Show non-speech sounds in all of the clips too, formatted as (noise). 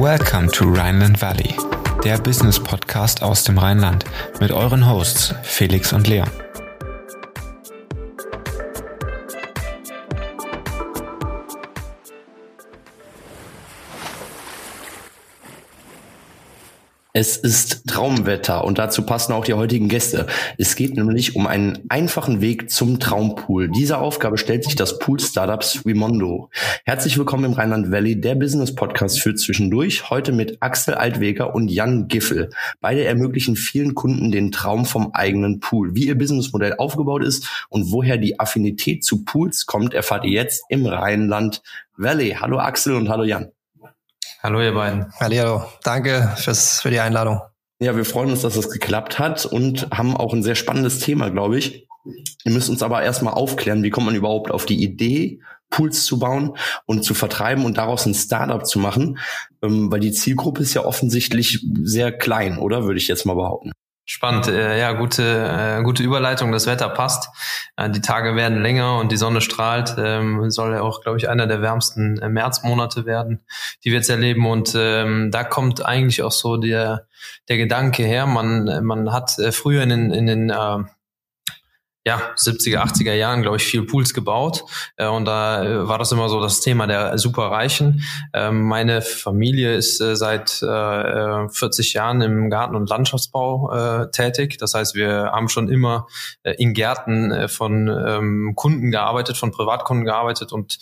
Welcome to Rhineland Valley, der Business Podcast aus dem Rheinland mit euren Hosts Felix und Leon. Es ist Traumwetter und dazu passen auch die heutigen Gäste. Es geht nämlich um einen einfachen Weg zum Traumpool. Diese Aufgabe stellt sich das Pool-Startup Swimondo. Herzlich willkommen im Rheinland Valley, der Business-Podcast für zwischendurch. Heute mit Axel Altweger und Jan Giffel. Beide ermöglichen vielen Kunden den Traum vom eigenen Pool. Wie ihr Businessmodell aufgebaut ist und woher die Affinität zu Pools kommt, erfahrt ihr jetzt im Rheinland Valley. Hallo Axel und hallo Jan. Hallo ihr beiden. Hallo, danke fürs, für die Einladung. Ja, wir freuen uns, dass das geklappt hat und haben auch ein sehr spannendes Thema, glaube ich. Ihr müsst uns aber erstmal aufklären, wie kommt man überhaupt auf die Idee, Pools zu bauen und zu vertreiben und daraus ein Startup zu machen, ähm, weil die Zielgruppe ist ja offensichtlich sehr klein, oder würde ich jetzt mal behaupten. Spannend, äh, ja, gute, äh, gute Überleitung. Das Wetter passt. Äh, die Tage werden länger und die Sonne strahlt. Ähm, soll ja auch, glaube ich, einer der wärmsten äh, Märzmonate werden, die wir jetzt erleben. Und ähm, da kommt eigentlich auch so der, der Gedanke her. Man, man hat äh, früher in den, in den äh, ja, 70er, 80er Jahren, glaube ich, viel Pools gebaut. Äh, und da äh, war das immer so das Thema der Superreichen. Ähm, meine Familie ist äh, seit äh, 40 Jahren im Garten- und Landschaftsbau äh, tätig. Das heißt, wir haben schon immer äh, in Gärten äh, von ähm, Kunden gearbeitet, von Privatkunden gearbeitet und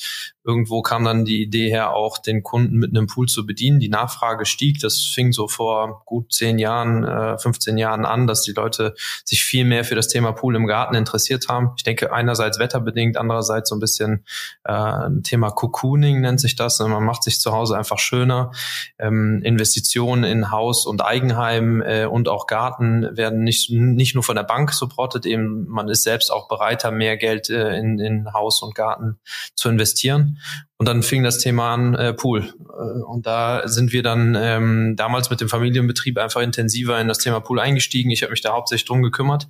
irgendwo kam dann die Idee her, auch den Kunden mit einem Pool zu bedienen. Die Nachfrage stieg. Das fing so vor gut zehn Jahren, äh, 15 Jahren an, dass die Leute sich viel mehr für das Thema Pool im Garten interessiert haben. Ich denke einerseits wetterbedingt, andererseits so ein bisschen äh, Thema Cocooning nennt sich das. Man macht sich zu Hause einfach schöner. Ähm, Investitionen in Haus und Eigenheim äh, und auch Garten werden nicht, nicht nur von der Bank supportet, eben man ist selbst auch bereiter, mehr Geld äh, in, in Haus und Garten zu investieren. Und dann fing das Thema an, äh, Pool. Äh, und da sind wir dann ähm, damals mit dem Familienbetrieb einfach intensiver in das Thema Pool eingestiegen. Ich habe mich da hauptsächlich drum gekümmert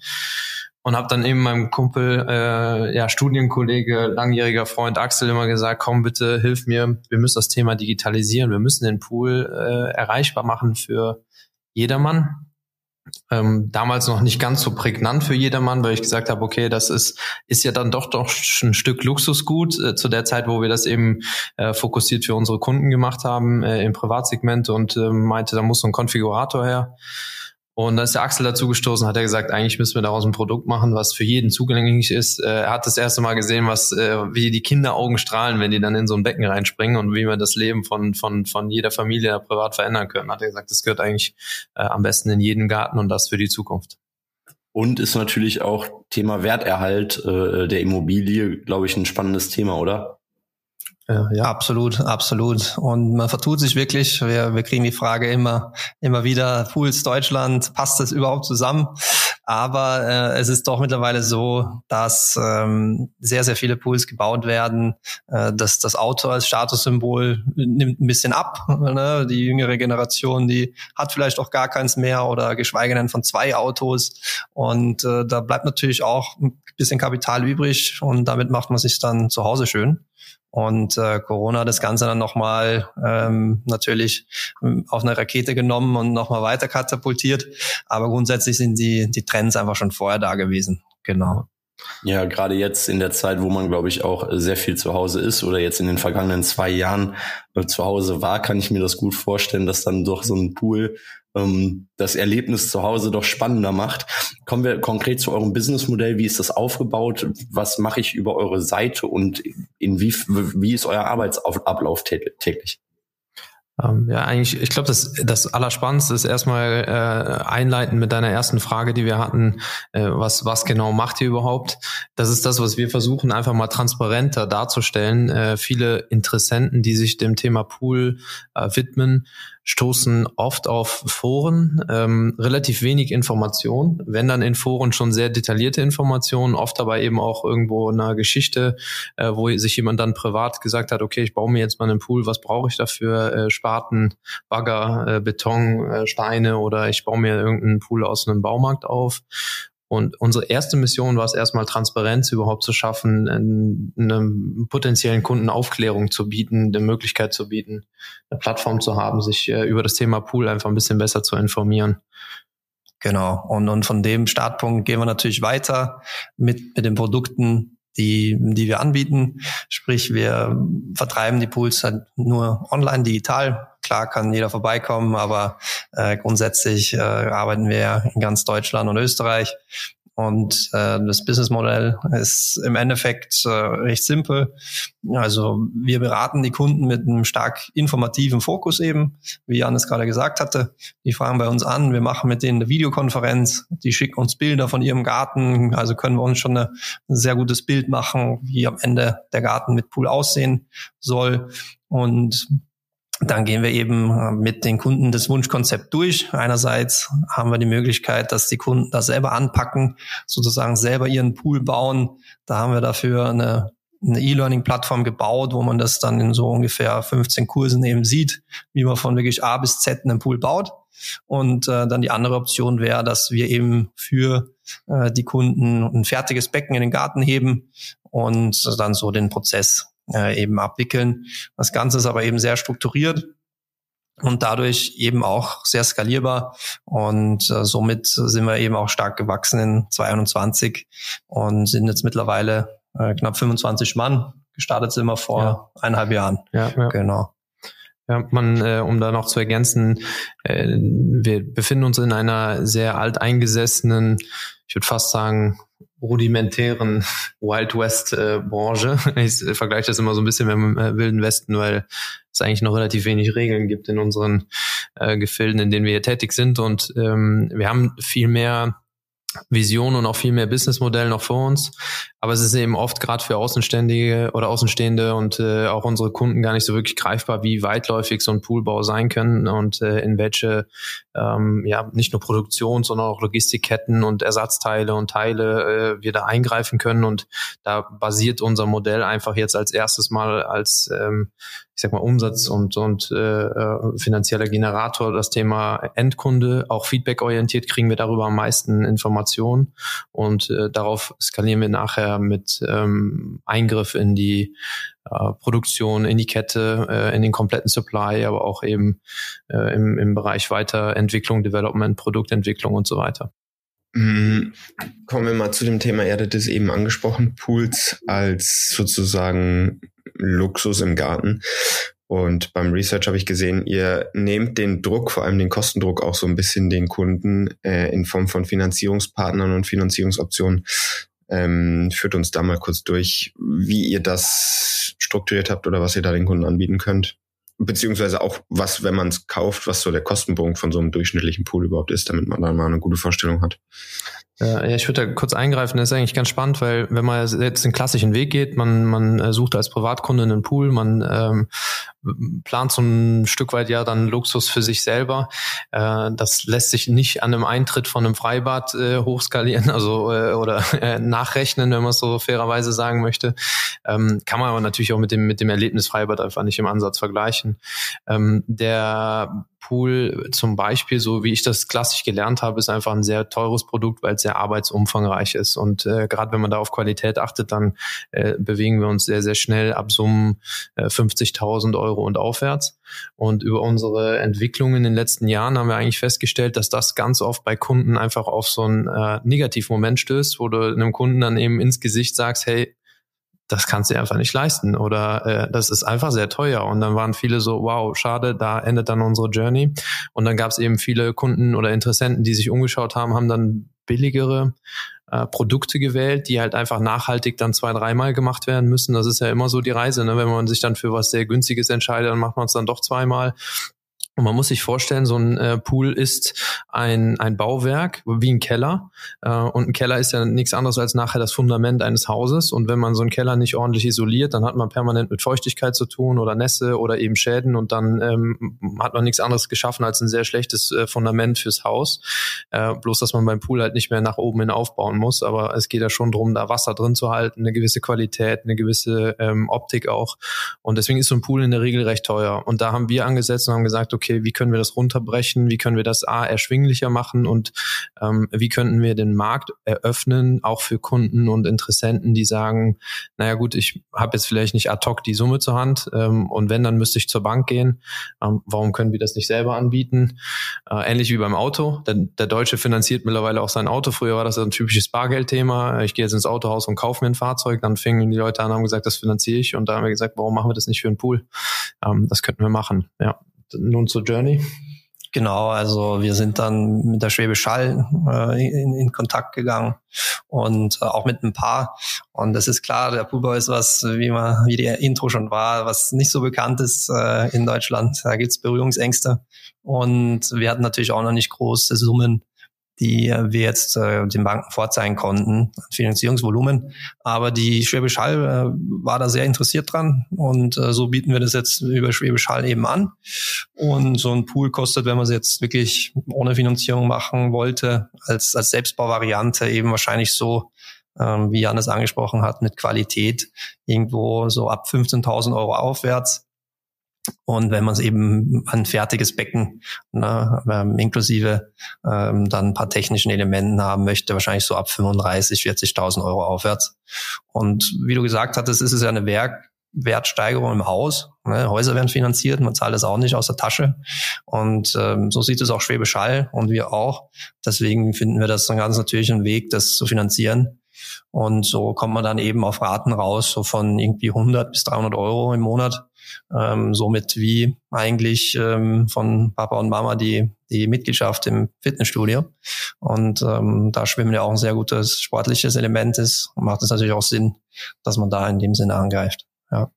und habe dann eben meinem Kumpel, äh, ja Studienkollege, langjähriger Freund Axel immer gesagt, komm bitte, hilf mir, wir müssen das Thema digitalisieren, wir müssen den Pool äh, erreichbar machen für jedermann ähm, damals noch nicht ganz so prägnant für jedermann, weil ich gesagt habe, okay, das ist, ist ja dann doch doch ein Stück Luxusgut äh, zu der Zeit, wo wir das eben äh, fokussiert für unsere Kunden gemacht haben äh, im Privatsegment und äh, meinte, da muss so ein Konfigurator her. Und da ist der Axel dazu gestoßen, hat er gesagt, eigentlich müssen wir daraus ein Produkt machen, was für jeden zugänglich ist. Äh, er hat das erste Mal gesehen, was äh, wie die Kinderaugen strahlen, wenn die dann in so ein Becken reinspringen und wie wir das Leben von von von jeder Familie privat verändern können. Hat er gesagt, das gehört eigentlich äh, am besten in jeden Garten und das für die Zukunft. Und ist natürlich auch Thema Werterhalt äh, der Immobilie, glaube ich, ein spannendes Thema, oder? Ja, absolut, absolut. Und man vertut sich wirklich. Wir, wir kriegen die Frage immer, immer wieder, Pools Deutschland, passt das überhaupt zusammen? Aber äh, es ist doch mittlerweile so, dass ähm, sehr, sehr viele Pools gebaut werden. Äh, dass das Auto als Statussymbol nimmt ein bisschen ab. Ne? Die jüngere Generation, die hat vielleicht auch gar keins mehr oder geschweige denn von zwei Autos. Und äh, da bleibt natürlich auch ein bisschen Kapital übrig und damit macht man sich dann zu Hause schön. Und äh, Corona hat das Ganze dann nochmal ähm, natürlich ähm, auf eine Rakete genommen und nochmal weiter katapultiert. Aber grundsätzlich sind die, die Trends einfach schon vorher da gewesen. Genau. Ja, gerade jetzt in der Zeit, wo man, glaube ich, auch sehr viel zu Hause ist oder jetzt in den vergangenen zwei Jahren äh, zu Hause war, kann ich mir das gut vorstellen, dass dann doch so ein Pool ähm, das Erlebnis zu Hause doch spannender macht. Kommen wir konkret zu eurem Businessmodell. Wie ist das aufgebaut? Was mache ich über eure Seite und in wie, wie ist euer Arbeitsablauf täglich? Ähm, ja, eigentlich, ich glaube, das, das Allerspannendste ist erstmal äh, einleiten mit deiner ersten Frage, die wir hatten. Äh, was, was genau macht ihr überhaupt? Das ist das, was wir versuchen, einfach mal transparenter darzustellen. Äh, viele Interessenten, die sich dem Thema Pool äh, widmen, stoßen oft auf Foren, ähm, relativ wenig Information, wenn dann in Foren schon sehr detaillierte Informationen, oft aber eben auch irgendwo eine Geschichte, äh, wo sich jemand dann privat gesagt hat, okay, ich baue mir jetzt mal einen Pool, was brauche ich dafür? Äh, Spaten, Bagger, äh, Beton, äh, Steine oder ich baue mir irgendeinen Pool aus einem Baumarkt auf. Und unsere erste Mission war es erstmal Transparenz überhaupt zu schaffen, einem potenziellen Kunden Aufklärung zu bieten, eine Möglichkeit zu bieten, eine Plattform zu haben, sich äh, über das Thema Pool einfach ein bisschen besser zu informieren. Genau. Und, und von dem Startpunkt gehen wir natürlich weiter mit, mit den Produkten, die, die wir anbieten. Sprich, wir vertreiben die Pools halt nur online, digital. Klar kann jeder vorbeikommen, aber äh, grundsätzlich äh, arbeiten wir in ganz Deutschland und Österreich und äh, das Businessmodell ist im Endeffekt äh, recht simpel. Also wir beraten die Kunden mit einem stark informativen Fokus eben, wie Jan es gerade gesagt hatte. Die fragen bei uns an, wir machen mit denen eine Videokonferenz, die schicken uns Bilder von ihrem Garten, also können wir uns schon eine, ein sehr gutes Bild machen, wie am Ende der Garten mit Pool aussehen soll. Und dann gehen wir eben äh, mit den Kunden das Wunschkonzept durch. Einerseits haben wir die Möglichkeit, dass die Kunden das selber anpacken, sozusagen selber ihren Pool bauen. Da haben wir dafür eine eine E-Learning-Plattform gebaut, wo man das dann in so ungefähr 15 Kursen eben sieht, wie man von wirklich A bis Z einen Pool baut. Und äh, dann die andere Option wäre, dass wir eben für äh, die Kunden ein fertiges Becken in den Garten heben und dann so den Prozess äh, eben abwickeln. Das Ganze ist aber eben sehr strukturiert und dadurch eben auch sehr skalierbar. Und äh, somit sind wir eben auch stark gewachsen in 2021 und sind jetzt mittlerweile äh, knapp 25 Mann. Gestartet sind wir vor ja. eineinhalb Jahren. Ja, ja. Genau. Ja, man, äh, um da noch zu ergänzen, äh, wir befinden uns in einer sehr alteingesessenen, ich würde fast sagen, rudimentären (laughs) Wild West äh, Branche. (laughs) Ich äh, vergleiche das immer so ein bisschen mit dem äh, Wilden Westen, weil es eigentlich noch relativ wenig Regeln gibt in unseren äh, Gefilden, in denen wir hier tätig sind. Und ähm, wir haben viel mehr Vision und auch viel mehr Businessmodell noch vor uns. Aber es ist eben oft gerade für Außenständige oder Außenstehende und äh, auch unsere Kunden gar nicht so wirklich greifbar, wie weitläufig so ein Poolbau sein können und äh, in welche ähm, ja nicht nur Produktion, sondern auch Logistikketten und Ersatzteile und Teile äh, wir da eingreifen können. Und da basiert unser Modell einfach jetzt als erstes Mal als ähm, ich sag mal, Umsatz und, und äh, äh, finanzieller Generator, das Thema Endkunde, auch feedback-orientiert kriegen wir darüber am meisten Informationen und äh, darauf skalieren wir nachher mit ähm, Eingriff in die äh, Produktion, in die Kette, äh, in den kompletten Supply, aber auch eben äh, im, im Bereich Weiterentwicklung, Development, Produktentwicklung und so weiter. Mm, kommen wir mal zu dem Thema, ihr hattet es eben angesprochen, Pools als sozusagen Luxus im Garten. Und beim Research habe ich gesehen, ihr nehmt den Druck, vor allem den Kostendruck, auch so ein bisschen den Kunden äh, in Form von Finanzierungspartnern und Finanzierungsoptionen. Ähm, führt uns da mal kurz durch, wie ihr das strukturiert habt oder was ihr da den Kunden anbieten könnt. Beziehungsweise auch, was, wenn man es kauft, was so der Kostenpunkt von so einem durchschnittlichen Pool überhaupt ist, damit man da mal eine gute Vorstellung hat. Ja, ich würde da kurz eingreifen, das ist eigentlich ganz spannend, weil wenn man jetzt den klassischen Weg geht, man, man äh, sucht als Privatkunde einen Pool, man ähm, plant so ein Stück weit ja dann Luxus für sich selber. Äh, das lässt sich nicht an einem Eintritt von einem Freibad äh, hochskalieren, (laughs) also äh, oder äh, nachrechnen, wenn man es so fairerweise sagen möchte. Ähm, kann man aber natürlich auch mit dem mit dem Erlebnis Freibad einfach nicht im Ansatz vergleichen. Ähm, der Pool zum Beispiel, so wie ich das klassisch gelernt habe, ist einfach ein sehr teures Produkt, weil es sehr arbeitsumfangreich ist. Und äh, gerade wenn man da auf Qualität achtet, dann äh, bewegen wir uns sehr, sehr schnell ab Summen äh, 50.000 Euro und aufwärts. Und über unsere Entwicklung in den letzten Jahren haben wir eigentlich festgestellt, dass das ganz oft bei Kunden einfach auf so einen äh, Negativmoment stößt, wo du einem Kunden dann eben ins Gesicht sagst, hey, das kannst du einfach nicht leisten oder äh, das ist einfach sehr teuer. Und dann waren viele so, wow, schade, da endet dann unsere Journey. Und dann gab es eben viele Kunden oder Interessenten, die sich umgeschaut haben, haben dann billigere äh, Produkte gewählt, die halt einfach nachhaltig dann zwei, dreimal gemacht werden müssen. Das ist ja immer so die Reise. Ne? Wenn man sich dann für was sehr Günstiges entscheidet, dann macht man es dann doch zweimal. Und man muss sich vorstellen, so ein äh, Pool ist ein, ein Bauwerk wie ein Keller. Äh, und ein Keller ist ja nichts anderes als nachher das Fundament eines Hauses. Und wenn man so einen Keller nicht ordentlich isoliert, dann hat man permanent mit Feuchtigkeit zu tun oder Nässe oder eben Schäden. Und dann ähm, hat man nichts anderes geschaffen als ein sehr schlechtes äh, Fundament fürs Haus. Äh, bloß, dass man beim Pool halt nicht mehr nach oben hin aufbauen muss. Aber es geht ja schon darum, da Wasser drin zu halten, eine gewisse Qualität, eine gewisse ähm, Optik auch. Und deswegen ist so ein Pool in der Regel recht teuer. Und da haben wir angesetzt und haben gesagt, okay, okay, wie können wir das runterbrechen, wie können wir das A erschwinglicher machen und ähm, wie könnten wir den Markt eröffnen, auch für Kunden und Interessenten, die sagen, naja gut, ich habe jetzt vielleicht nicht ad hoc die Summe zur Hand ähm, und wenn, dann müsste ich zur Bank gehen. Ähm, warum können wir das nicht selber anbieten? Äh, ähnlich wie beim Auto. Der, der Deutsche finanziert mittlerweile auch sein Auto. Früher war das ein typisches Bargeldthema. Ich gehe jetzt ins Autohaus und kaufe mir ein Fahrzeug. Dann fingen die Leute an, haben gesagt, das finanziere ich. Und da haben wir gesagt, warum machen wir das nicht für einen Pool? Ähm, das könnten wir machen. Ja. Nun zur Journey. Genau, also wir sind dann mit der Schwäbisch Hall äh, in, in Kontakt gegangen und äh, auch mit ein paar. Und das ist klar, der Poolbau ist was, wie man, wie der Intro schon war, was nicht so bekannt ist äh, in Deutschland. Da gibt's Berührungsängste. Und wir hatten natürlich auch noch nicht große Summen die wir jetzt äh, den Banken vorzeigen konnten, Finanzierungsvolumen. Aber die Schwäbisch Hall äh, war da sehr interessiert dran und äh, so bieten wir das jetzt über Schwäbisch Hall eben an. Und so ein Pool kostet, wenn man es jetzt wirklich ohne Finanzierung machen wollte, als, als Selbstbauvariante eben wahrscheinlich so, ähm, wie Jan es angesprochen hat, mit Qualität irgendwo so ab 15.000 Euro aufwärts. Und wenn man es eben ein fertiges Becken ne, ähm, inklusive ähm, dann ein paar technischen Elementen haben möchte, wahrscheinlich so ab 35, 40.000 Euro aufwärts. Und wie du gesagt hattest, ist es ja eine Werk Wertsteigerung im Haus. Ne? Häuser werden finanziert, man zahlt es auch nicht aus der Tasche. Und ähm, so sieht es auch Schwäbisch Hall und wir auch. Deswegen finden wir das dann ganz natürlich ein Weg, das zu finanzieren. Und so kommt man dann eben auf Raten raus, so von irgendwie 100 bis 300 Euro im Monat ähm, somit wie eigentlich ähm, von Papa und Mama die, die Mitgliedschaft im Fitnessstudio. Und ähm, da Schwimmen ja auch ein sehr gutes sportliches Element ist, macht es natürlich auch Sinn, dass man da in dem Sinne angreift. Ja.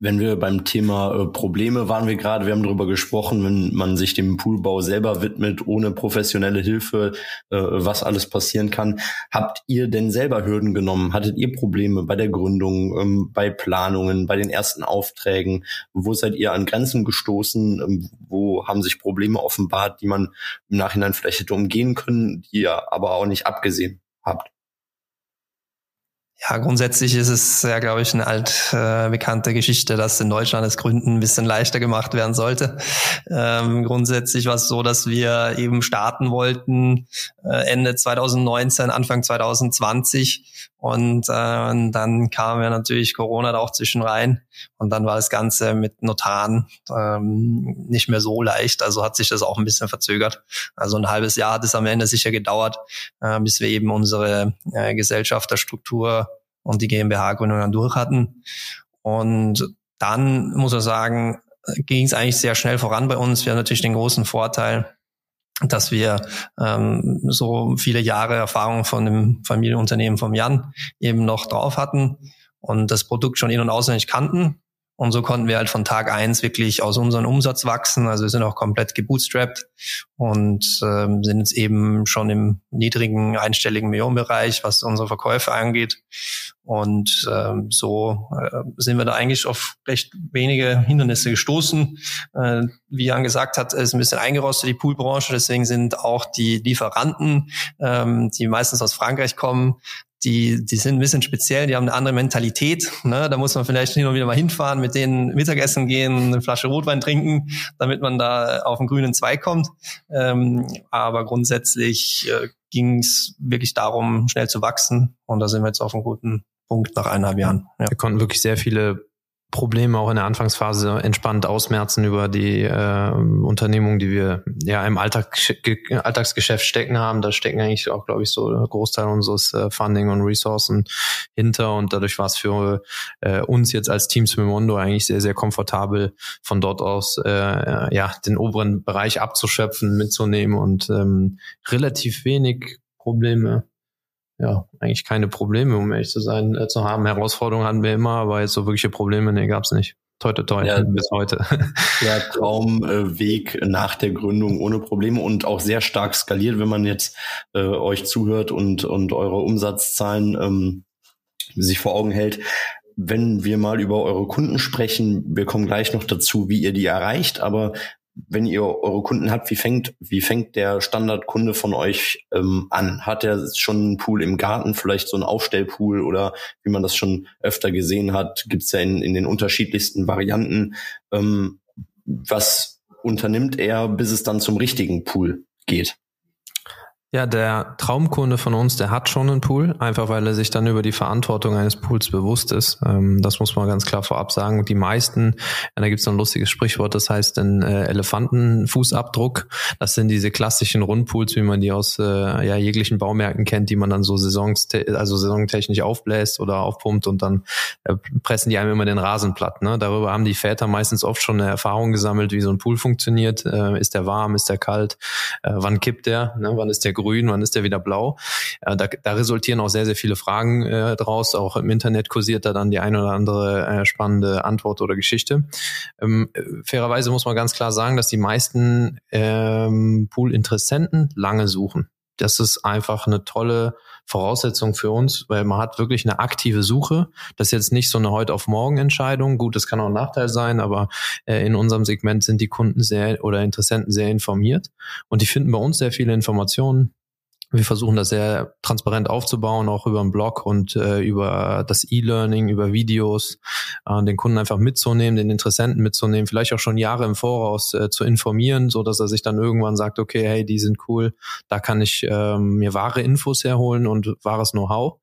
Wenn wir beim Thema äh, Probleme waren wir gerade, wir haben darüber gesprochen, wenn man sich dem Poolbau selber widmet, ohne professionelle Hilfe, äh, was alles passieren kann. Habt ihr denn selber Hürden genommen? Hattet ihr Probleme bei der Gründung, ähm, bei Planungen, bei den ersten Aufträgen? Wo seid ihr an Grenzen gestoßen? Ähm, wo haben sich Probleme offenbart, die man im Nachhinein vielleicht hätte umgehen können, die ihr aber auch nicht abgesehen habt? Ja, grundsätzlich ist es ja, glaube ich, eine alt äh, Geschichte, dass in Deutschland das Gründen ein bisschen leichter gemacht werden sollte. Ähm, grundsätzlich war es so, dass wir eben starten wollten äh, Ende 2019, Anfang 2020 und äh, dann kam ja natürlich Corona da auch zwischen rein und dann war das Ganze mit Notaren ähm, nicht mehr so leicht. Also hat sich das auch ein bisschen verzögert. Also ein halbes Jahr hat es am Ende sicher gedauert, äh, bis wir eben unsere äh, Gesellschafterstruktur und die GmbH-Gründung dann durch hatten. Und dann muss man sagen, ging es eigentlich sehr schnell voran bei uns. Wir haben natürlich den großen Vorteil, dass wir ähm, so viele Jahre Erfahrung von dem Familienunternehmen vom Jan eben noch drauf hatten und das Produkt schon in- und auswendig kannten. Und so konnten wir halt von Tag eins wirklich aus unserem Umsatz wachsen. Also wir sind auch komplett gebootstrapped und ähm, sind jetzt eben schon im niedrigen einstelligen Millionenbereich, was unsere Verkäufe angeht. Und ähm, so äh, sind wir da eigentlich auf recht wenige Hindernisse gestoßen. Äh, wie Jan gesagt hat, ist ein bisschen eingerostet die Poolbranche. Deswegen sind auch die Lieferanten, ähm, die meistens aus Frankreich kommen, die, die sind ein bisschen speziell, die haben eine andere Mentalität. Ne? Da muss man vielleicht hin und wieder mal hinfahren, mit denen Mittagessen gehen, eine Flasche Rotwein trinken, damit man da auf den grünen Zweig kommt. Ähm, aber grundsätzlich äh, ging es wirklich darum, schnell zu wachsen. Und da sind wir jetzt auf einem guten Punkt nach eineinhalb Jahren. Ja. Wir konnten wirklich sehr viele Probleme auch in der Anfangsphase entspannt ausmerzen über die äh, Unternehmung, die wir ja im Alltag, Alltagsgeschäft stecken haben. Da stecken eigentlich auch, glaube ich, so ein Großteil unseres äh, Funding und Ressourcen hinter und dadurch war es für äh, uns jetzt als Team Swimondo eigentlich sehr, sehr komfortabel, von dort aus äh, ja den oberen Bereich abzuschöpfen, mitzunehmen und ähm, relativ wenig Probleme ja, eigentlich keine Probleme, um ehrlich zu sein, äh, zu haben. Herausforderungen hatten wir immer, aber jetzt so wirkliche Probleme, nee, gab's nicht. Toi, toi, toi, ja, (laughs) bis heute. Der Traumweg äh, nach der Gründung ohne Probleme und auch sehr stark skaliert, wenn man jetzt äh, euch zuhört und, und eure Umsatzzahlen ähm, sich vor Augen hält. Wenn wir mal über eure Kunden sprechen, wir kommen gleich noch dazu, wie ihr die erreicht, aber wenn ihr eure Kunden habt, wie fängt, wie fängt der Standardkunde von euch ähm, an? Hat er schon einen Pool im Garten, vielleicht so einen Aufstellpool oder wie man das schon öfter gesehen hat, gibt's ja in, in den unterschiedlichsten Varianten. Ähm, was unternimmt er, bis es dann zum richtigen Pool geht? Ja, der Traumkunde von uns, der hat schon einen Pool, einfach weil er sich dann über die Verantwortung eines Pools bewusst ist. Ähm, das muss man ganz klar vorab sagen. Die meisten, da gibt es ein lustiges Sprichwort, das heißt ein äh, Elefantenfußabdruck. Das sind diese klassischen Rundpools, wie man die aus äh, ja, jeglichen Baumärkten kennt, die man dann so saisons also saisontechnisch aufbläst oder aufpumpt und dann äh, pressen die einem immer den Rasen platt. Ne? Darüber haben die Väter meistens oft schon eine Erfahrung gesammelt, wie so ein Pool funktioniert. Ist der warm, ist der kalt, wann kippt der, ne? wann ist der grün, wann ist der wieder blau? Äh, da, da resultieren auch sehr, sehr viele Fragen äh, draus. Auch im Internet kursiert da dann die eine oder andere äh, spannende Antwort oder Geschichte. Ähm, fairerweise muss man ganz klar sagen, dass die meisten ähm, Pool-Interessenten lange suchen. Das ist einfach eine tolle Voraussetzung für uns, weil man hat wirklich eine aktive Suche. Das ist jetzt nicht so eine heute auf morgen Entscheidung. Gut, das kann auch ein Nachteil sein, aber äh, in unserem Segment sind die Kunden sehr oder Interessenten sehr informiert und die finden bei uns sehr viele Informationen wir versuchen das sehr transparent aufzubauen, auch über einen Blog und äh, über das E-Learning, über Videos, äh, den Kunden einfach mitzunehmen, den Interessenten mitzunehmen, vielleicht auch schon Jahre im Voraus äh, zu informieren, so dass er sich dann irgendwann sagt, okay, hey, die sind cool, da kann ich äh, mir wahre Infos herholen und wahres Know-how.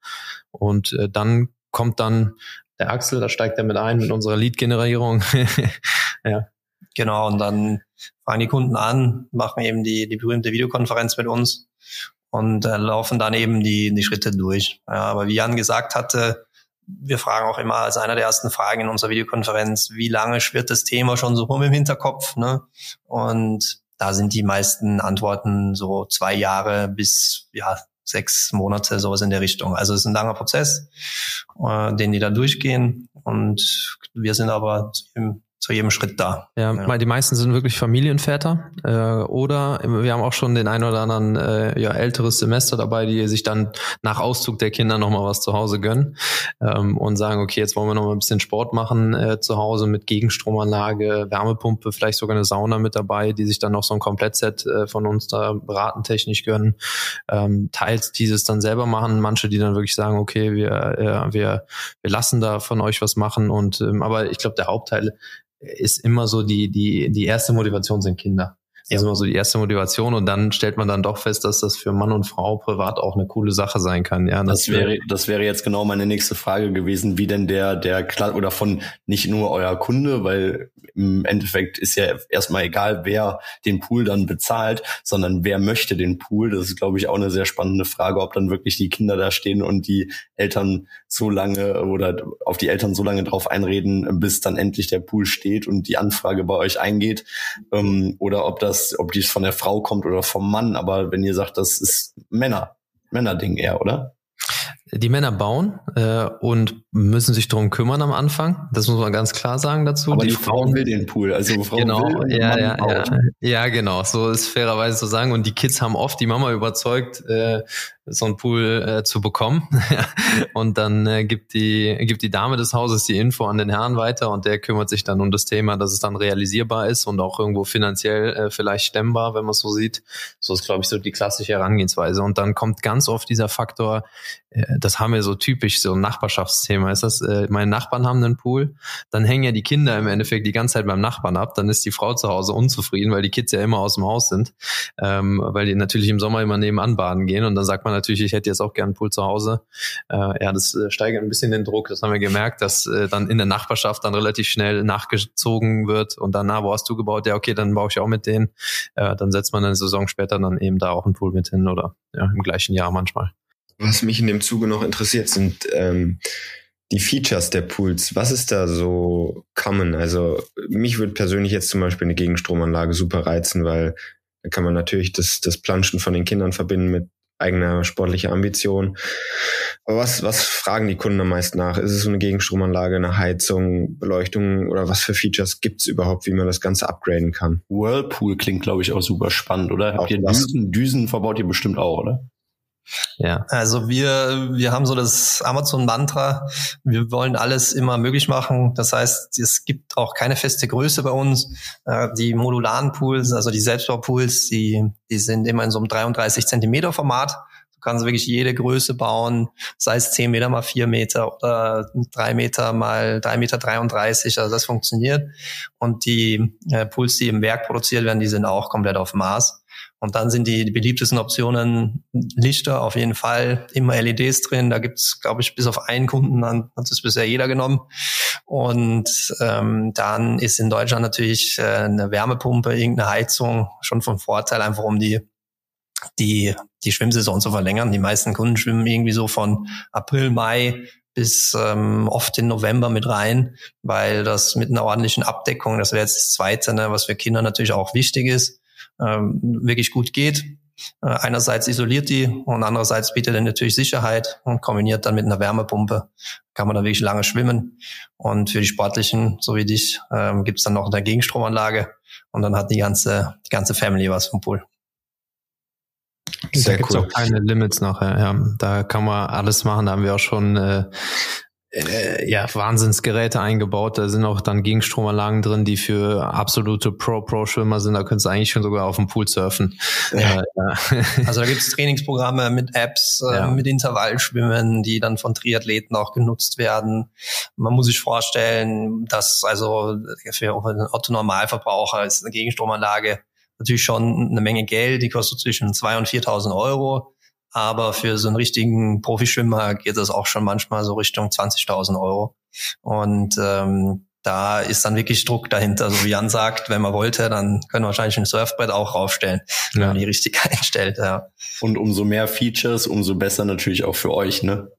Und äh, dann kommt dann der Axel, da steigt er mit ein mit unserer Lead-Generierung. (laughs) ja. Genau, und dann fangen die Kunden an, machen eben die, die berühmte Videokonferenz mit uns und äh, laufen dann eben die, die Schritte durch. Ja, aber wie Jan gesagt hatte, wir fragen auch immer als einer der ersten Fragen in unserer Videokonferenz, wie lange schwirrt das Thema schon so rum im Hinterkopf? Ne? Und da sind die meisten Antworten so zwei Jahre bis ja sechs Monate, sowas in der Richtung. Also es ist ein langer Prozess, äh, den die da durchgehen. Und wir sind aber im zu jedem Schritt da. Ja, ja. die meisten sind wirklich Familienväter äh, oder wir haben auch schon den einen oder anderen äh, ja, älteres Semester dabei, die sich dann nach Auszug der Kinder nochmal was zu Hause gönnen ähm, und sagen, okay, jetzt wollen wir noch ein bisschen Sport machen äh, zu Hause mit Gegenstromanlage, Wärmepumpe, vielleicht sogar eine Sauna mit dabei, die sich dann noch so ein Komplettset äh, von uns da beratentechnisch gönnen. Ähm, teils dieses dann selber machen, manche, die dann wirklich sagen, okay, wir, äh, wir, wir lassen da von euch was machen und ähm, aber ich glaube, der Hauptteil ist immer so die, die, die erste Motivation sind Kinder. Das ist immer so die erste Motivation und dann stellt man dann doch fest, dass das für Mann und Frau privat auch eine coole Sache sein kann. Ja, das, das wäre, das wäre jetzt genau meine nächste Frage gewesen, wie denn der, der oder von nicht nur euer Kunde, weil im Endeffekt ist ja erstmal egal, wer den Pool dann bezahlt, sondern wer möchte den Pool. Das ist, glaube ich, auch eine sehr spannende Frage, ob dann wirklich die Kinder da stehen und die Eltern so lange oder auf die Eltern so lange drauf einreden, bis dann endlich der Pool steht und die Anfrage bei euch eingeht, ähm, oder ob das das, ob dies von der Frau kommt oder vom Mann, aber wenn ihr sagt, das ist Männer, Männerding eher, oder? Die Männer bauen äh, und müssen sich darum kümmern am Anfang. Das muss man ganz klar sagen dazu. Aber die, die Frauen will den Pool, also Frauen genau, will ja, ja, ja, ja, genau. So ist fairerweise zu sagen. Und die Kids haben oft die Mama überzeugt, äh, so einen Pool äh, zu bekommen. (laughs) und dann äh, gibt die gibt die Dame des Hauses die Info an den Herrn weiter und der kümmert sich dann um das Thema, dass es dann realisierbar ist und auch irgendwo finanziell äh, vielleicht stemmbar, wenn man es so sieht. So ist glaube ich so die klassische Herangehensweise. Und dann kommt ganz oft dieser Faktor, äh, das haben wir so typisch so ein Nachbarschaftsthema. Ist das? Äh, meine Nachbarn haben einen Pool, dann hängen ja die Kinder im Endeffekt die ganze Zeit beim Nachbarn ab. Dann ist die Frau zu Hause unzufrieden, weil die Kids ja immer aus dem Haus sind, ähm, weil die natürlich im Sommer immer nebenan baden gehen und dann sagt man natürlich, ich hätte jetzt auch gern einen Pool zu Hause. Äh, ja, das äh, steigert ein bisschen den Druck. Das haben wir gemerkt, dass äh, dann in der Nachbarschaft dann relativ schnell nachgezogen wird und dann, na, wo hast du gebaut? Ja, okay, dann baue ich auch mit denen. Äh, dann setzt man eine Saison später dann eben da auch einen Pool mit hin oder ja, im gleichen Jahr manchmal. Was mich in dem Zuge noch interessiert, sind ähm, die Features der Pools. Was ist da so common? Also mich würde persönlich jetzt zum Beispiel eine Gegenstromanlage super reizen, weil da kann man natürlich das, das Planschen von den Kindern verbinden mit eigener sportlicher Ambition. Aber was, was fragen die Kunden am meisten nach? Ist es so eine Gegenstromanlage, eine Heizung, Beleuchtung oder was für Features gibt's überhaupt, wie man das Ganze upgraden kann? Whirlpool klingt, glaube ich, auch super spannend, oder? Habt ihr Düsen, Düsen verbaut ihr bestimmt auch, oder? Ja. Also wir, wir haben so das Amazon-Mantra, wir wollen alles immer möglich machen. Das heißt, es gibt auch keine feste Größe bei uns. Äh, die modularen Pools, also die Selbstbaupools, die, die sind immer in so einem 33 Zentimeter Format Du kannst wirklich jede Größe bauen, sei es 10 Meter mal 4 Meter oder 3 Meter mal 3 Meter 33. Also das funktioniert. Und die äh, Pools, die im Werk produziert werden, die sind auch komplett auf Maß. Und dann sind die, die beliebtesten Optionen Lichter auf jeden Fall, immer LEDs drin. Da gibt's, glaube ich, bis auf einen Kunden hat es bisher jeder genommen. Und ähm, dann ist in Deutschland natürlich äh, eine Wärmepumpe, irgendeine Heizung schon von Vorteil, einfach um die die die Schwimmsaison zu verlängern. Die meisten Kunden schwimmen irgendwie so von April, Mai bis ähm, oft in November mit rein, weil das mit einer ordentlichen Abdeckung, das wäre jetzt das Zweite, ne, was für Kinder natürlich auch wichtig ist, wirklich gut geht. Äh, einerseits isoliert die und andererseits bietet er natürlich Sicherheit und kombiniert dann mit einer Wärmepumpe kann man da wirklich lange schwimmen. Und für die Sportlichen, so wie dich, ähm, gibt es dann noch eine Gegenstromanlage und dann hat die ganze, die ganze Family was vom Pool. Sehr da gibt cool. auch keine Limits nachher. Ja, da kann man alles machen. Da haben wir auch schon äh, äh, ja, Wahnsinnsgeräte eingebaut. Da sind auch dann Gegenstromanlagen drin, die für absolute Pro-Pro-Schwimmer sind. Da könntest du eigentlich schon sogar auf dem Pool surfen. Ja. Äh, ja. (laughs) Also da gibt es Trainingsprogramme mit Apps, äh, ja. mit Intervallschwimmen, die dann von Triathleten auch genutzt werden. Man muss sich vorstellen, dass also für einen Otto-Normalverbraucher ist eine Gegenstromanlage natürlich schon eine Menge Geld. Die kostet zwischen 2.000 und 4.000 Euro. Aber für so einen richtigen Profischwimmer geht das auch schon manchmal so Richtung 20.000 Euro. Und ähm, da ist dann wirklich Druck dahinter. So wie Jan sagt, wenn man wollte, dann können wir wahrscheinlich ein Surfbrett auch raufstellen, wenn man die richtig (laughs) einstellt. Ja. Und umso mehr Features, umso besser natürlich auch für euch, ne?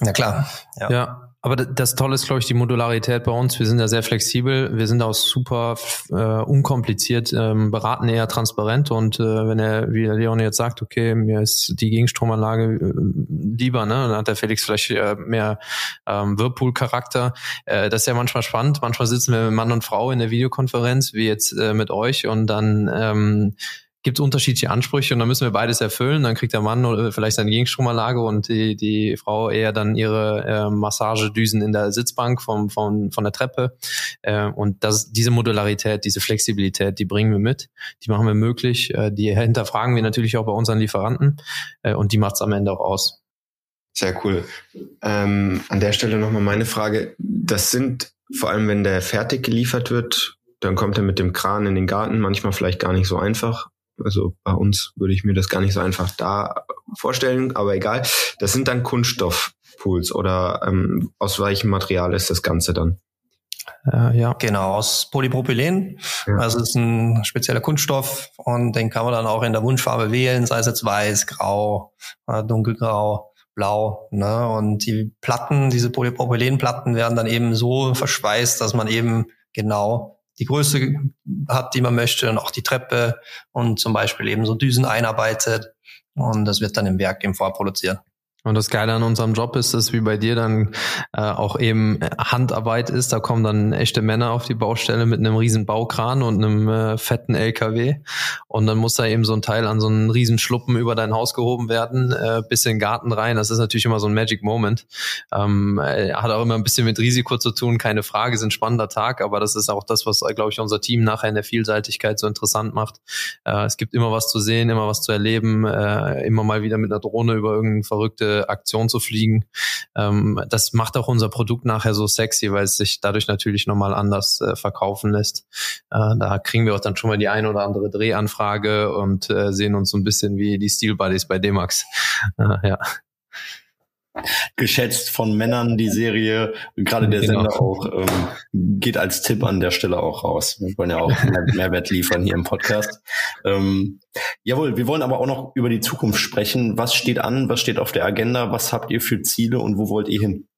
Na klar. Ja. ja. Aber das Tolle ist, glaube ich, die Modularität bei uns. Wir sind da sehr flexibel. Wir sind auch super äh, unkompliziert, ähm, beraten eher transparent. Und äh, wenn er, wie Leon jetzt sagt, okay, mir ist die Gegenstromanlage äh, lieber, ne, dann hat der Felix vielleicht äh, mehr ähm, Whirlpool-Charakter. Äh, das ist ja manchmal spannend. Manchmal sitzen wir mit Mann und Frau in der Videokonferenz, wie jetzt äh, mit euch, und dann ähm, gibt es unterschiedliche Ansprüche und dann müssen wir beides erfüllen. Dann kriegt der Mann vielleicht seine Gegenstromanlage und die, die Frau eher dann ihre äh, Massagedüsen in der Sitzbank vom, vom, von der Treppe. Äh, und das, diese Modularität, diese Flexibilität, die bringen wir mit. Die machen wir möglich. Äh, die hinterfragen wir natürlich auch bei unseren Lieferanten äh, und die macht es am Ende auch aus. Sehr cool. Ähm, an der Stelle nochmal meine Frage. Das sind vor allem, wenn der fertig geliefert wird, dann kommt er mit dem Kran in den Garten, manchmal vielleicht gar nicht so einfach. Also bei uns würde ich mir das gar nicht so einfach da vorstellen, aber egal. Das sind dann Kunststoffpools oder ähm, aus welchem Material ist das Ganze dann? Äh, ja, genau, aus Polypropylen. Ja. Also es ist ein spezieller Kunststoff und den kann man dann auch in der Wunschfarbe wählen, sei es jetzt weiß, grau, äh, dunkelgrau, blau. Ne? Und die Platten, diese Polypropylenplatten werden dann eben so verschweißt, dass man eben genau die Größe hat, die man möchte und auch die Treppe und zum Beispiel eben so Düsen einarbeitet. Und das wird dann im Werk eben vorproduziert. Und das Geile an unserem Job ist, dass wie bei dir dann äh, auch eben Handarbeit ist. Da kommen dann echte Männer auf die Baustelle mit einem riesen Baukran und einem äh, fetten LKW. Und dann muss da eben so ein Teil an so einen riesen Schluppen über dein Haus gehoben werden, äh, bis in den Garten rein. Das ist natürlich immer so ein Magic Moment. Ähm, äh, hat auch immer ein bisschen mit Risiko zu tun, keine Frage, ist ein spannender Tag, aber das ist auch das, was, glaube ich, unser Team nachher in der Vielseitigkeit so interessant macht. Äh, es gibt immer was zu sehen, immer was zu erleben, äh, immer mal wieder mit einer Drohne über irgendeine verrückte Aktion zu fliegen. Ähm, das macht auch unser Produkt nachher so sexy, weil es sich dadurch natürlich nochmal anders äh, verkaufen lässt. Äh, da kriegen wir auch dann schon mal die eine oder andere Drehanfrage und äh, sehen uns so ein bisschen wie die Steel Buddies bei D-Max. (laughs) Äh, ja geschätzt von Männern, die Serie, gerade der genau. Sender auch, ähm, geht als Tipp an der Stelle auch raus. Wir wollen ja auch (laughs) Mehrwert liefern hier im Podcast. Ähm, jawohl, wir wollen aber auch noch über die Zukunft sprechen. Was steht an? Was steht auf der Agenda? Was habt ihr für Ziele und wo wollt ihr hin?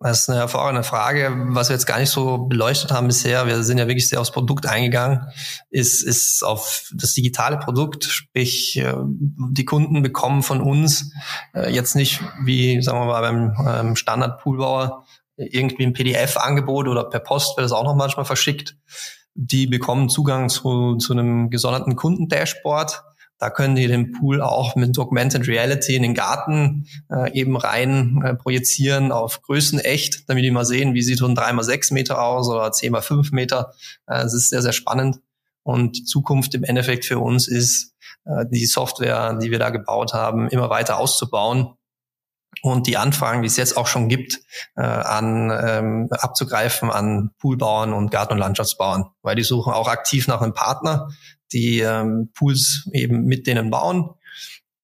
Das ist eine hervorragende Frage. Was wir jetzt gar nicht so beleuchtet haben bisher, wir sind ja wirklich sehr aufs Produkt eingegangen, ist, ist auf das digitale Produkt, sprich äh, die Kunden bekommen von uns äh, jetzt nicht wie, sagen wir mal, beim ähm, Standard-Poolbauer irgendwie ein PDF-Angebot oder per Post wird das auch noch manchmal verschickt. Die bekommen Zugang zu, zu einem gesonderten Kundendashboard, da können die den Pool auch mit Augmented Reality in den Garten äh, eben rein äh, projizieren auf Größen echt, damit die mal sehen, wie sieht so ein 3x6 Meter aus oder 10x5 Meter. Äh, das ist sehr, sehr spannend. Und die Zukunft im Endeffekt für uns ist, äh, die Software, die wir da gebaut haben, immer weiter auszubauen und die Anfragen, die es jetzt auch schon gibt, äh, an ähm, abzugreifen an Poolbauern und Garten- und Landschaftsbauern, weil die suchen auch aktiv nach einem Partner, die ähm, Pools eben mit denen bauen.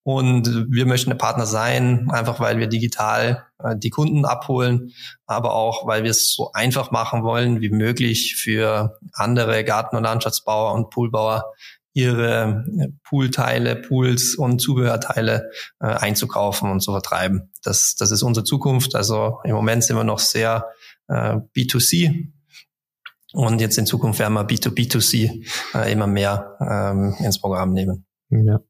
Und wir möchten ein Partner sein, einfach weil wir digital äh, die Kunden abholen, aber auch weil wir es so einfach machen wollen wie möglich für andere Garten- und Landschaftsbauer und Poolbauer, ihre äh, Poolteile, Pools und Zubehörteile äh, einzukaufen und zu vertreiben. Das, das ist unsere Zukunft. Also im Moment sind wir noch sehr äh, B2C und jetzt in Zukunft werden wir B2B2C äh, immer mehr ähm, ins Programm nehmen. Ja.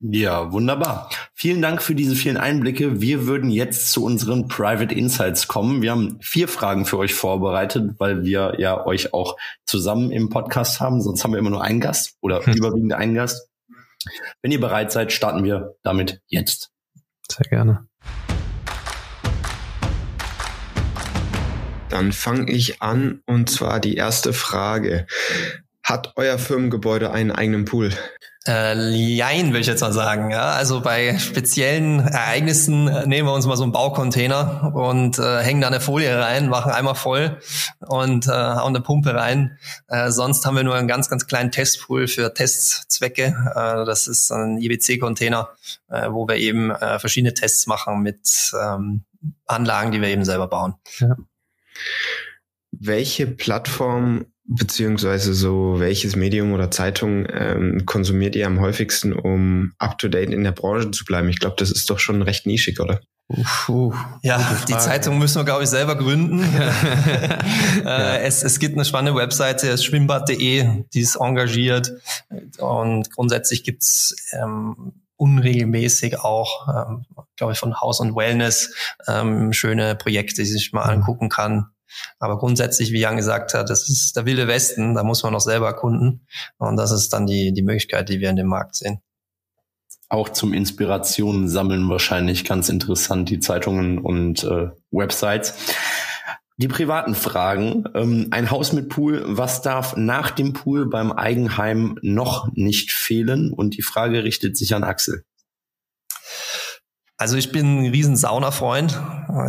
Ja, wunderbar. Vielen Dank für diese vielen Einblicke. Wir würden jetzt zu unseren Private Insights kommen. Wir haben vier Fragen für euch vorbereitet, weil wir ja euch auch zusammen im Podcast haben. Sonst haben wir immer nur einen Gast oder hm. überwiegend einen Gast. Wenn ihr bereit seid, starten wir damit jetzt. Sehr gerne. Dann fange ich an und zwar die erste Frage. Hat euer Firmengebäude einen eigenen Pool? Äh, jein, will ich jetzt mal sagen. Ja, also bei speziellen Ereignissen nehmen wir uns mal so einen Baucontainer und äh, hängen da eine Folie rein, machen einmal voll und äh, hauen eine Pumpe rein. Äh, sonst haben wir nur einen ganz, ganz kleinen Testpool für Testzwecke. Äh, das ist ein IBC-Container, äh, wo wir eben äh, verschiedene Tests machen mit ähm, Anlagen, die wir eben selber bauen. Ja. Welche Plattform beziehungsweise so welches Medium oder Zeitung ähm, konsumiert ihr am häufigsten, um up to date in der Branche zu bleiben? Ich glaube, das ist doch schon recht nischig, oder? Puh, ja, die Zeitung müssen wir, glaube ich, selber gründen. (laughs) äh, es, es gibt eine spannende Webseite, schwimmbad.de, die ist engagiert und grundsätzlich gibt's ähm, unregelmäßig auch, ähm, glaube ich, von Haus und Wellness ähm, schöne Projekte, die sich mal mhm. angucken kann. Aber grundsätzlich, wie Jan gesagt hat, das ist der wilde Westen, da muss man noch selber erkunden. Und das ist dann die, die Möglichkeit, die wir in dem Markt sehen. Auch zum Inspirationen sammeln wahrscheinlich ganz interessant, die Zeitungen und äh, Websites. Die privaten Fragen. Ähm, ein Haus mit Pool, was darf nach dem Pool beim Eigenheim noch nicht fehlen? Und die Frage richtet sich an Axel. Also ich bin ein riesen Sauna-Freund.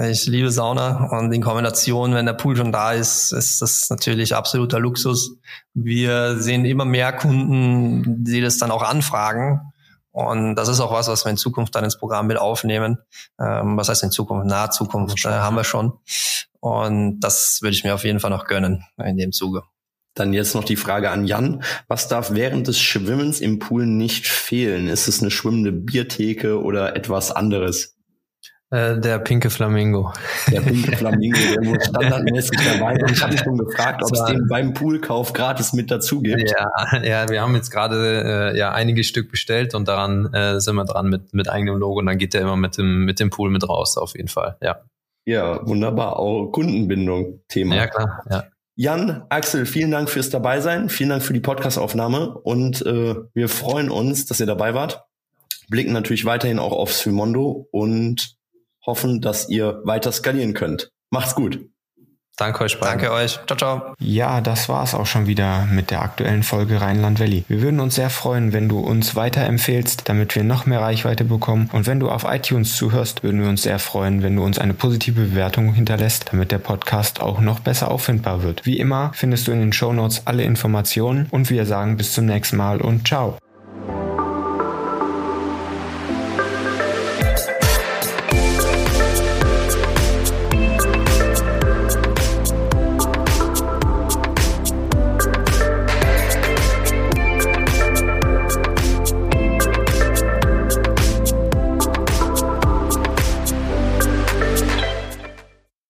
Ich liebe Sauna und in Kombination, wenn der Pool schon da ist, ist das natürlich absoluter Luxus. Wir sehen immer mehr Kunden, die das dann auch anfragen. Und das ist auch was, was wir in Zukunft dann ins Programm mit aufnehmen. Ähm, was heißt in Zukunft? Nahe Zukunft äh, haben wir schon. Und das würde ich mir auf jeden Fall noch gönnen in dem Zuge. Dann jetzt noch die Frage an Jan. Was darf während des Schwimmens im Pool nicht fehlen? Ist es eine schwimmende Biertheke oder etwas anderes? Äh, der pinke Flamingo. Der pinke Flamingo, der (laughs) muss standardmäßig dabei sein. Ich habe schon gefragt, ob es den beim Poolkauf gratis mit dazu gibt. Ja, ja wir haben jetzt gerade äh, ja einige Stück bestellt und daran äh, sind wir dran mit, mit eigenem Logo und dann geht der immer mit dem, mit dem Pool mit raus, auf jeden Fall. Ja. Ja, wunderbar. Auch Kundenbindung Thema. Ja, klar. Ja. Jan, Axel, vielen Dank fürs Dabeisein, vielen Dank für die Podcastaufnahme und äh, wir freuen uns, dass ihr dabei wart. Blicken natürlich weiterhin auch aufs Fimondo und hoffen, dass ihr weiter skalieren könnt. Macht's gut. Danke euch beiden. Danke euch. Ciao, ciao. Ja, das war's auch schon wieder mit der aktuellen Folge Rheinland Valley. Wir würden uns sehr freuen, wenn du uns weiterempfehlst, damit wir noch mehr Reichweite bekommen. Und wenn du auf iTunes zuhörst, würden wir uns sehr freuen, wenn du uns eine positive Bewertung hinterlässt, damit der Podcast auch noch besser auffindbar wird. Wie immer findest du in den Show Notes alle Informationen und wir sagen bis zum nächsten Mal und ciao.